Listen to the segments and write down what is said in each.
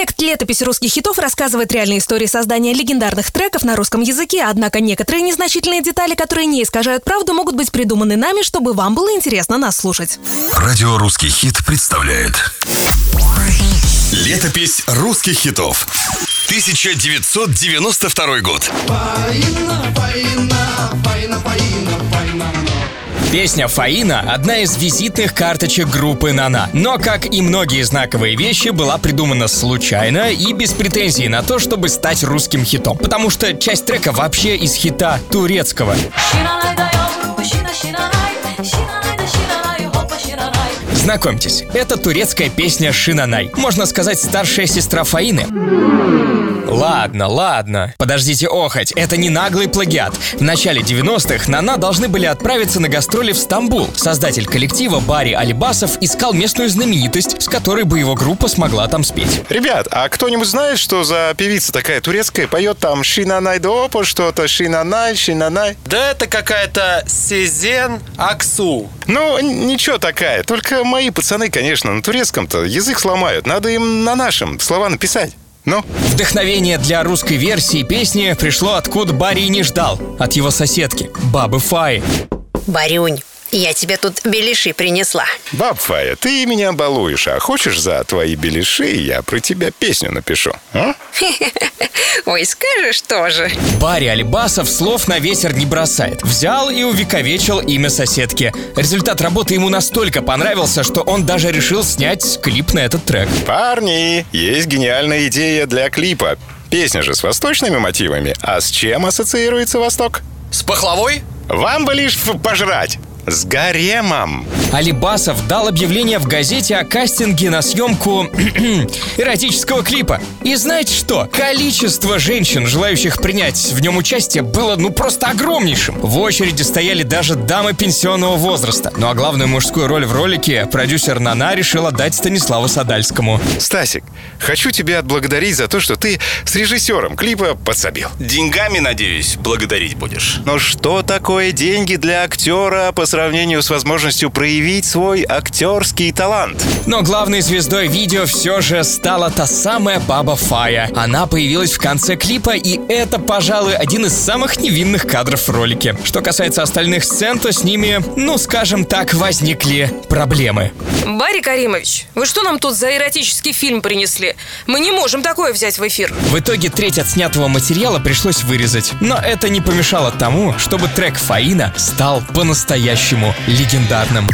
Проект «Летопись русских хитов» рассказывает реальные истории создания легендарных треков на русском языке, однако некоторые незначительные детали, которые не искажают правду, могут быть придуманы нами, чтобы вам было интересно нас слушать. Радио «Русский хит» представляет Летопись русских хитов 1992 год Песня «Фаина» — одна из визитных карточек группы «Нана». Но, как и многие знаковые вещи, была придумана случайно и без претензий на то, чтобы стать русским хитом. Потому что часть трека вообще из хита турецкого. Знакомьтесь, это турецкая песня «Шинанай». Можно сказать, старшая сестра Фаины. Ладно, ладно. Подождите охоть, это не наглый плагиат. В начале 90-х Нана должны были отправиться на гастроли в Стамбул. Создатель коллектива Барри Алибасов искал местную знаменитость, с которой бы его группа смогла там спеть. Ребят, а кто-нибудь знает, что за певица такая турецкая поет там Шинанай Допо, что-то Шинанай, Шинанай? Да это какая-то Сезен Аксу. Ну, ничего такая. Только мои пацаны, конечно, на турецком-то язык сломают. Надо им на нашем слова написать. Ну? Вдохновение для русской версии песни пришло откуда Барри не ждал. От его соседки, бабы Фаи. Барюнь, я тебе тут беляши принесла. Баб Фая, ты меня балуешь, а хочешь за твои беляши я про тебя песню напишу, а? Ой, скажешь тоже. Барри Алибасов слов на ветер не бросает. Взял и увековечил имя соседки. Результат работы ему настолько понравился, что он даже решил снять клип на этот трек. Парни, есть гениальная идея для клипа. Песня же с восточными мотивами. А с чем ассоциируется Восток? С пахлавой? Вам бы лишь пожрать. С гаремом. Алибасов дал объявление в газете о кастинге на съемку эротического клипа. И знаете что? Количество женщин, желающих принять в нем участие, было ну просто огромнейшим. В очереди стояли даже дамы пенсионного возраста. Ну а главную мужскую роль в ролике продюсер Нана решил отдать Станиславу Садальскому. Стасик, хочу тебя отблагодарить за то, что ты с режиссером клипа подсобил. Деньгами, надеюсь, благодарить будешь. Но что такое деньги для актера по сравнению с возможностью проявить свой актерский талант? Но главной звездой видео все же стала та самая баба Фая. Она появилась в конце клипа, и это, пожалуй, один из самых невинных кадров в ролике. Что касается остальных сцен, то с ними, ну, скажем так, возникли проблемы. Барри Каримович, вы что нам тут за эротический фильм принесли? Мы не можем такое взять в эфир. В итоге треть отснятого материала пришлось вырезать. Но это не помешало тому, чтобы трек Фаина стал по-настоящему по-настоящему легендарным.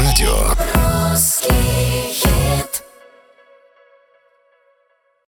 Радио